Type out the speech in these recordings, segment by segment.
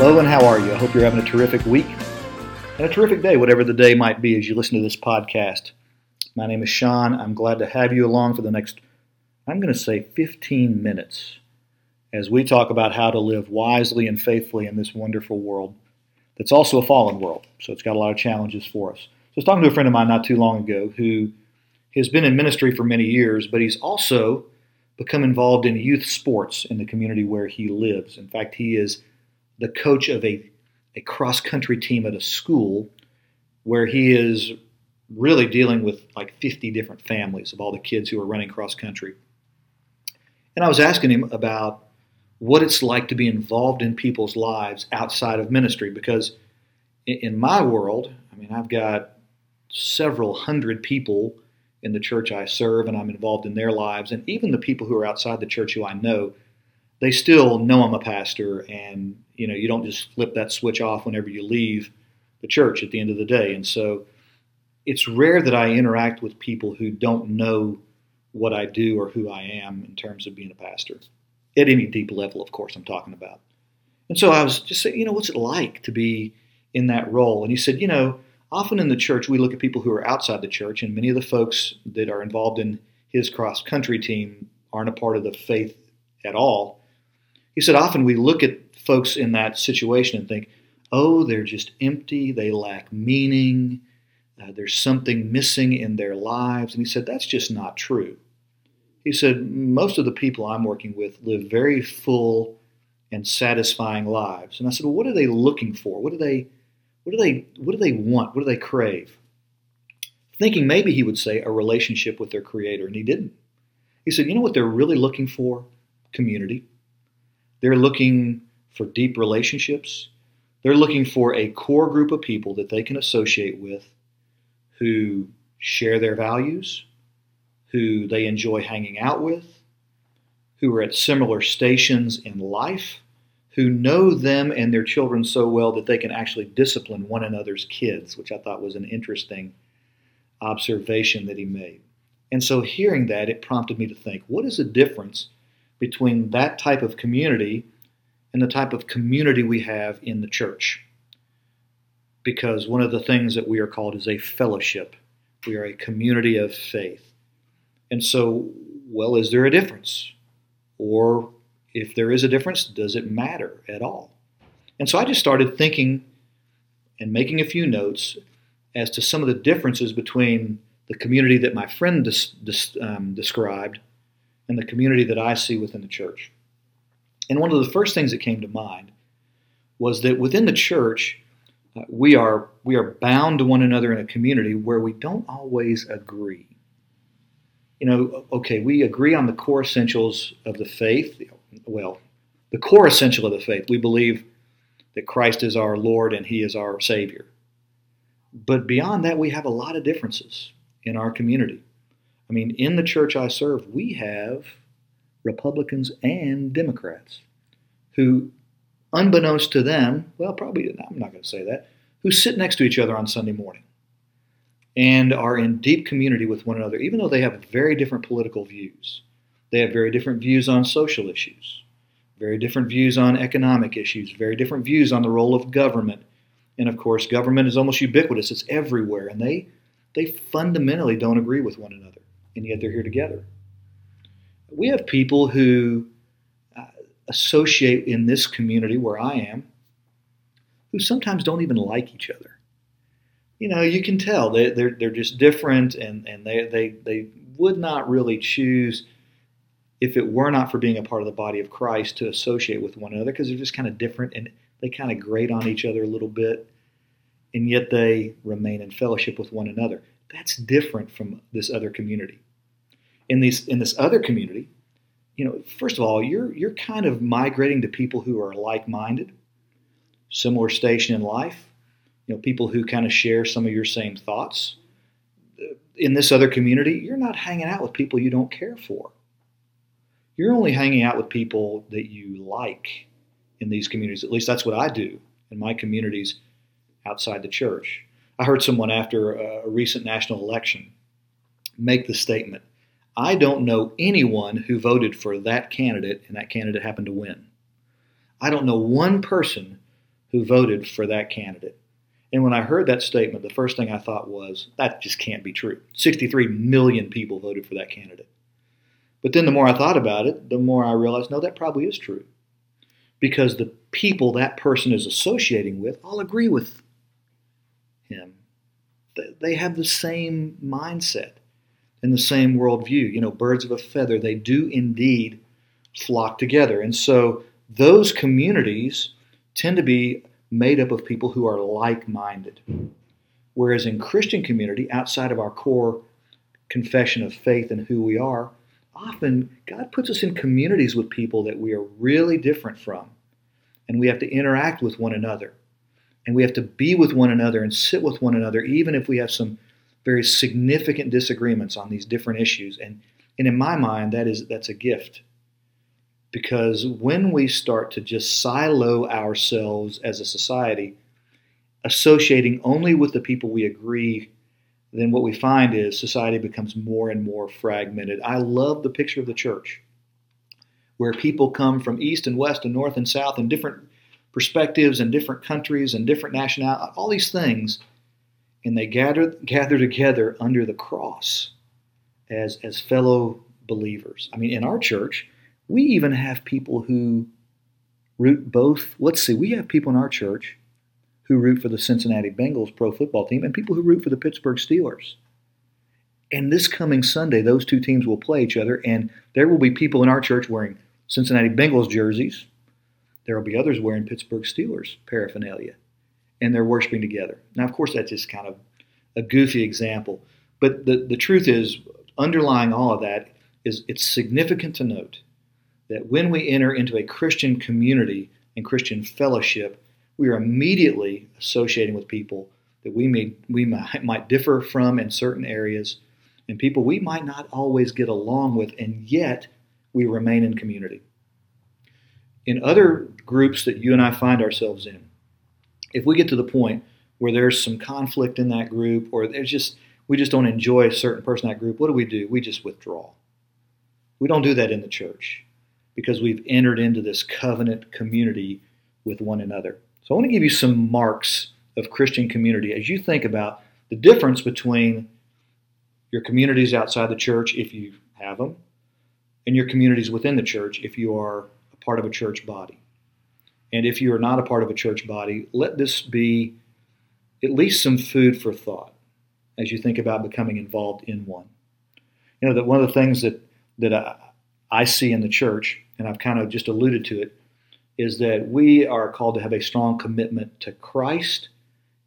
Hello, and how are you? I hope you're having a terrific week and a terrific day, whatever the day might be as you listen to this podcast. My name is Sean. I'm glad to have you along for the next, I'm going to say 15 minutes as we talk about how to live wisely and faithfully in this wonderful world that's also a fallen world. So it's got a lot of challenges for us. So I was talking to a friend of mine not too long ago who has been in ministry for many years, but he's also become involved in youth sports in the community where he lives. In fact, he is the coach of a, a cross country team at a school where he is really dealing with like 50 different families of all the kids who are running cross country. And I was asking him about what it's like to be involved in people's lives outside of ministry because in my world, I mean, I've got several hundred people in the church I serve and I'm involved in their lives. And even the people who are outside the church who I know, they still know I'm a pastor. And, you know, you don't just flip that switch off whenever you leave the church at the end of the day. And so it's rare that I interact with people who don't know what I do or who I am in terms of being a pastor. At any deep level, of course, I'm talking about. And so I was just saying, you know, what's it like to be in that role? And he said, you know, often in the church, we look at people who are outside the church, and many of the folks that are involved in his cross country team aren't a part of the faith at all. He said, often we look at folks in that situation and think, oh, they're just empty, they lack meaning, uh, there's something missing in their lives. And he said, that's just not true. He said, most of the people I'm working with live very full and satisfying lives. And I said, well, what are they looking for? What do they what do they what do they want? What do they crave? Thinking maybe he would say a relationship with their creator, and he didn't. He said, you know what they're really looking for? Community. They're looking for deep relationships. They're looking for a core group of people that they can associate with who share their values, who they enjoy hanging out with, who are at similar stations in life, who know them and their children so well that they can actually discipline one another's kids, which I thought was an interesting observation that he made. And so, hearing that, it prompted me to think what is the difference between that type of community and the type of community we have in the church? Because one of the things that we are called is a fellowship, we are a community of faith. And so, well, is there a difference? Or if there is a difference, does it matter at all? And so I just started thinking and making a few notes as to some of the differences between the community that my friend um, described and the community that I see within the church. And one of the first things that came to mind was that within the church, uh, we are we are bound to one another in a community where we don't always agree. You know, okay, we agree on the core essentials of the faith, well, the core essential of the faith. We believe that Christ is our Lord and He is our Savior. But beyond that, we have a lot of differences in our community. I mean, in the church I serve, we have Republicans and Democrats who, unbeknownst to them, well, probably, I'm not going to say that, who sit next to each other on Sunday morning and are in deep community with one another, even though they have very different political views. They have very different views on social issues, very different views on economic issues, very different views on the role of government. And of course, government is almost ubiquitous, it's everywhere. And they, they fundamentally don't agree with one another, and yet they're here together. We have people who uh, associate in this community where I am who sometimes don't even like each other. You know, you can tell they, they're, they're just different and, and they, they, they would not really choose if it were not for being a part of the body of Christ to associate with one another because they're just kind of different and they kind of grate on each other a little bit, and yet they remain in fellowship with one another. That's different from this other community. In these in this other community, you know, first of all, you're you're kind of migrating to people who are like-minded, similar station in life, you know, people who kind of share some of your same thoughts. In this other community, you're not hanging out with people you don't care for you're only hanging out with people that you like in these communities. At least that's what I do in my communities outside the church. I heard someone after a recent national election make the statement I don't know anyone who voted for that candidate and that candidate happened to win. I don't know one person who voted for that candidate. And when I heard that statement, the first thing I thought was, that just can't be true. 63 million people voted for that candidate. But then the more I thought about it, the more I realized, no, that probably is true. Because the people that person is associating with all agree with him. They have the same mindset and the same worldview. You know, birds of a feather, they do indeed flock together. And so those communities tend to be made up of people who are like minded. Whereas in Christian community, outside of our core confession of faith and who we are, often God puts us in communities with people that we are really different from. And we have to interact with one another. And we have to be with one another and sit with one another, even if we have some very significant disagreements on these different issues. And, and in my mind, that is that's a gift. Because when we start to just silo ourselves as a society, associating only with the people we agree then what we find is society becomes more and more fragmented. I love the picture of the church where people come from east and west and north and south and different perspectives and different countries and different nationalities, all these things, and they gather gather together under the cross as as fellow believers. I mean, in our church, we even have people who root both. Let's see, we have people in our church who root for the Cincinnati Bengals pro football team and people who root for the Pittsburgh Steelers. And this coming Sunday, those two teams will play each other, and there will be people in our church wearing Cincinnati Bengals jerseys. There will be others wearing Pittsburgh Steelers paraphernalia, and they're worshiping together. Now, of course, that's just kind of a goofy example, but the, the truth is, underlying all of that is it's significant to note that when we enter into a Christian community and Christian fellowship, we are immediately associating with people that we may we might, might differ from in certain areas and people we might not always get along with and yet we remain in community in other groups that you and I find ourselves in if we get to the point where there's some conflict in that group or there's just we just don't enjoy a certain person in that group what do we do? We just withdraw. We don't do that in the church because we've entered into this covenant community with one another. So I want to give you some marks of Christian community as you think about the difference between your communities outside the church, if you have them, and your communities within the church, if you are a part of a church body. And if you are not a part of a church body, let this be at least some food for thought as you think about becoming involved in one. You know, that one of the things that, that I, I see in the church, and I've kind of just alluded to it, is that we are called to have a strong commitment to Christ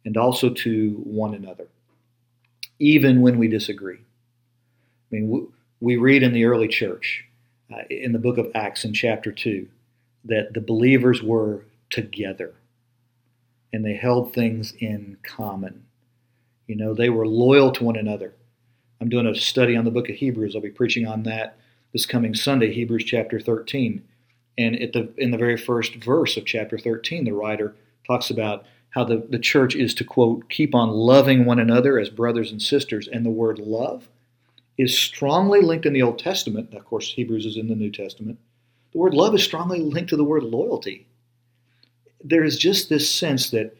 and also to one another, even when we disagree. I mean, we read in the early church, uh, in the book of Acts in chapter 2, that the believers were together and they held things in common. You know, they were loyal to one another. I'm doing a study on the book of Hebrews. I'll be preaching on that this coming Sunday, Hebrews chapter 13. And at the, in the very first verse of chapter 13, the writer talks about how the, the church is to, quote, keep on loving one another as brothers and sisters. And the word love is strongly linked in the Old Testament. Of course, Hebrews is in the New Testament. The word love is strongly linked to the word loyalty. There is just this sense that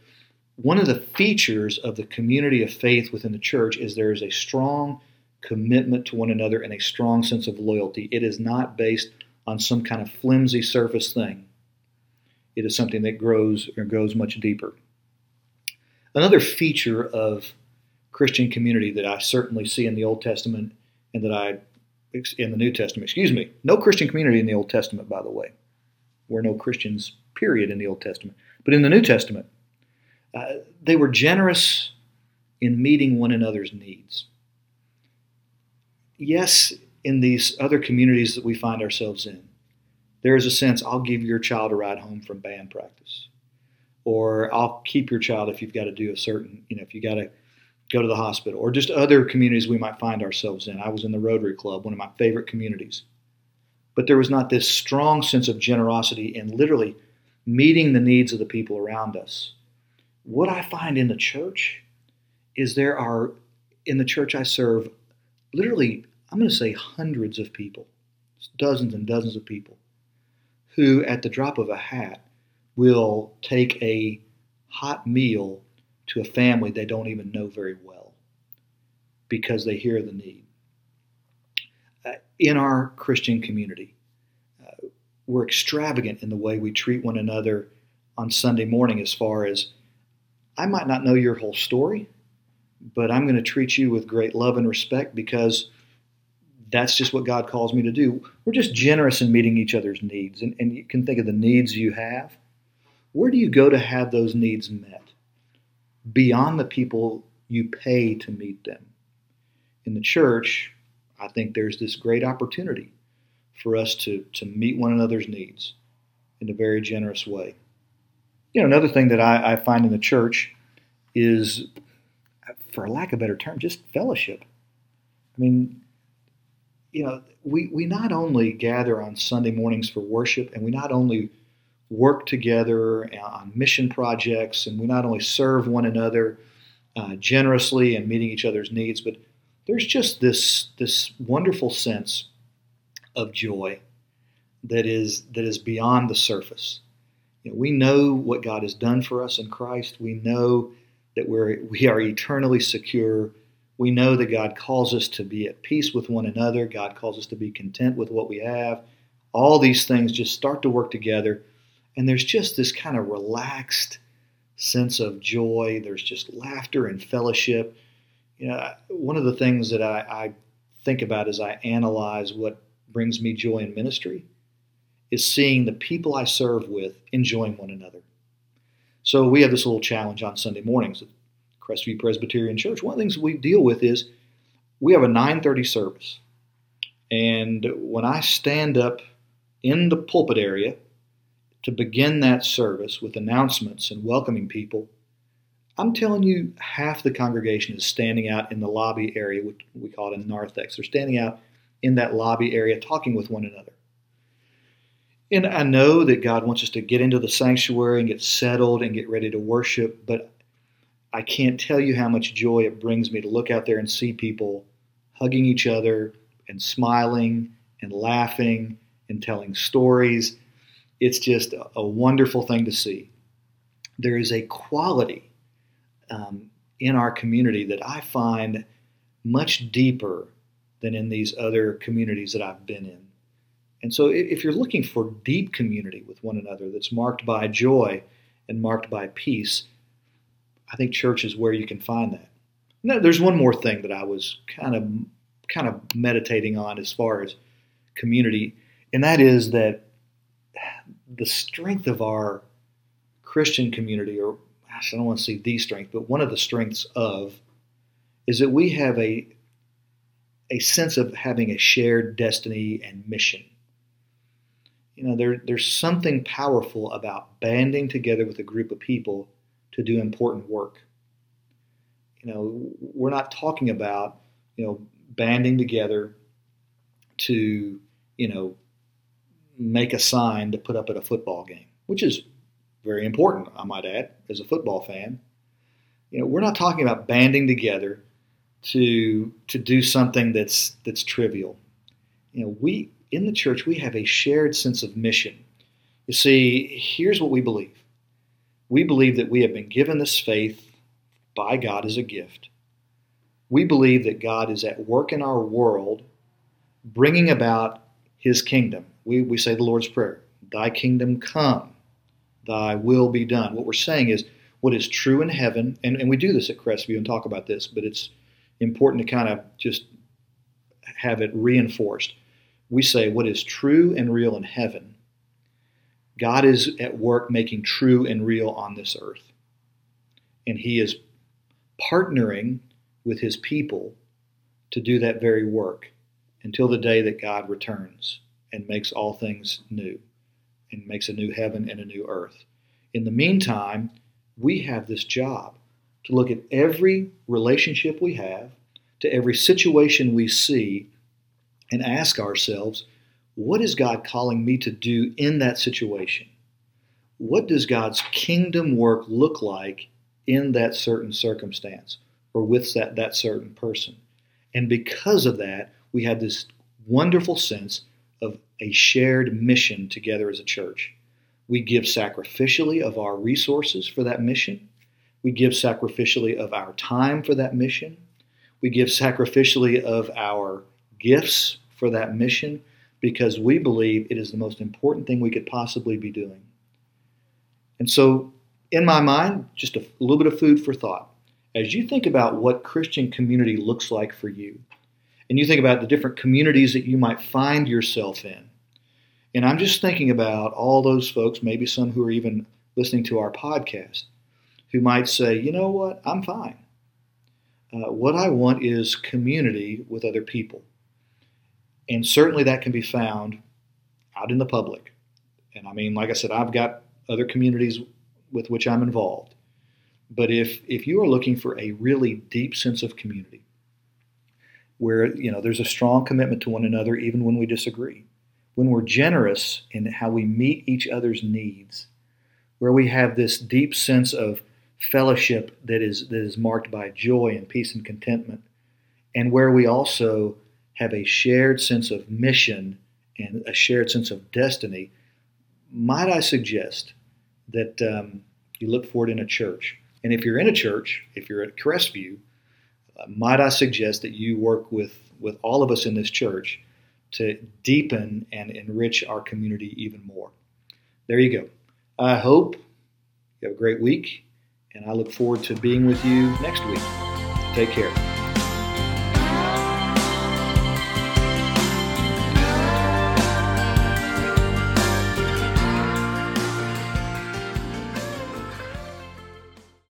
one of the features of the community of faith within the church is there is a strong commitment to one another and a strong sense of loyalty. It is not based on some kind of flimsy surface thing. It is something that grows or goes much deeper. Another feature of Christian community that I certainly see in the Old Testament and that I in the New Testament, excuse me, no Christian community in the Old Testament, by the way. We're no Christians, period, in the Old Testament. But in the New Testament, uh, they were generous in meeting one another's needs. Yes, in these other communities that we find ourselves in, there is a sense I'll give your child a ride home from band practice, or I'll keep your child if you've got to do a certain, you know, if you got to go to the hospital, or just other communities we might find ourselves in. I was in the Rotary Club, one of my favorite communities. But there was not this strong sense of generosity in literally meeting the needs of the people around us. What I find in the church is there are, in the church I serve, literally I'm going to say hundreds of people, dozens and dozens of people, who at the drop of a hat will take a hot meal to a family they don't even know very well because they hear the need. Uh, in our Christian community, uh, we're extravagant in the way we treat one another on Sunday morning, as far as I might not know your whole story, but I'm going to treat you with great love and respect because that's just what God calls me to do. We're just generous in meeting each other's needs. And, and you can think of the needs you have. Where do you go to have those needs met? Beyond the people you pay to meet them. In the church, I think there's this great opportunity for us to, to meet one another's needs in a very generous way. You know, another thing that I, I find in the church is, for lack of a better term, just fellowship. I mean, you know, we, we not only gather on Sunday mornings for worship, and we not only work together on mission projects, and we not only serve one another uh, generously and meeting each other's needs, but there's just this this wonderful sense of joy that is that is beyond the surface. You know, we know what God has done for us in Christ. We know that we're we are eternally secure we know that God calls us to be at peace with one another. God calls us to be content with what we have. All these things just start to work together. And there's just this kind of relaxed sense of joy. There's just laughter and fellowship. You know, one of the things that I, I think about as I analyze what brings me joy in ministry is seeing the people I serve with enjoying one another. So we have this little challenge on Sunday mornings. At Crestview Presbyterian Church, one of the things we deal with is we have a 9:30 service. And when I stand up in the pulpit area to begin that service with announcements and welcoming people, I'm telling you, half the congregation is standing out in the lobby area, which we call it a narthex. They're standing out in that lobby area talking with one another. And I know that God wants us to get into the sanctuary and get settled and get ready to worship, but I can't tell you how much joy it brings me to look out there and see people hugging each other and smiling and laughing and telling stories. It's just a, wonderful thing to see. There is a quality um, in our community that I find much deeper than in these other communities that I've been in. And so, if you're looking for deep community with one another that's marked by joy and marked by peace, I think church is where you can find that. Now, there's one more thing that I was kind of kind of meditating on as far as community, and that is that the strength of our Christian community, or I don't want to say the strength, but one of the strengths of, is that we have a a sense of having a shared destiny and mission. You know, there, there's something powerful about banding together with a group of people to do important work. You know, we're not talking about, you know, banding together to, you know, make a sign to put up at a football game, which is very important, I might add, as a football fan. You know, we're not talking about banding together to to do something that's that's trivial. You know, we in the church we have a shared sense of mission. You see, here's what we believe we believe that we have been given this faith by God as a gift. We believe that God is at work in our world, bringing about his kingdom. We, we say the Lord's Prayer Thy kingdom come, thy will be done. What we're saying is what is true in heaven, and, and we do this at Crestview and talk about this, but it's important to kind of just have it reinforced. We say what is true and real in heaven God is at work making true and real on this earth. And He is partnering with His people to do that very work until the day that God returns and makes all things new and makes a new heaven and a new earth. In the meantime, we have this job to look at every relationship we have, to every situation we see, and ask ourselves, what is God calling me to do in that situation? What does God's kingdom work look like in that certain circumstance or with that, that certain person? And because of that, we have this wonderful sense of a shared mission together as a church. We give sacrificially of our resources for that mission. We give sacrificially of our time for that mission. We give sacrificially of our gifts for that mission because we believe it is the most important thing we could possibly be doing. And so, in my mind, just a little bit of food for thought. As you think about what Christian community looks like for you, and you think about the different communities that you might find yourself in, and I'm just thinking about all those folks, maybe some who are even listening to our podcast, who might say, you know what, I'm fine. Uh, what I want is community with other people. And certainly that can be found out in the public. And I mean, like I said, I've got other communities with which I'm involved. But if, if you are looking for a really deep sense of community, where you know there's a strong commitment to one another even when we disagree, when we're generous in how we meet each other's needs, where we have this deep sense of fellowship that is that is marked by joy and peace and contentment, and where we also have a shared sense of mission and a shared sense of destiny, might I suggest that um, you look for it in a church? And if you're in a church, if you're at Crestview, might I suggest that you work with, with all of us in this church to deepen and enrich our community even more? There you go. I hope you have a great week and I look forward to being with you next week. Take care.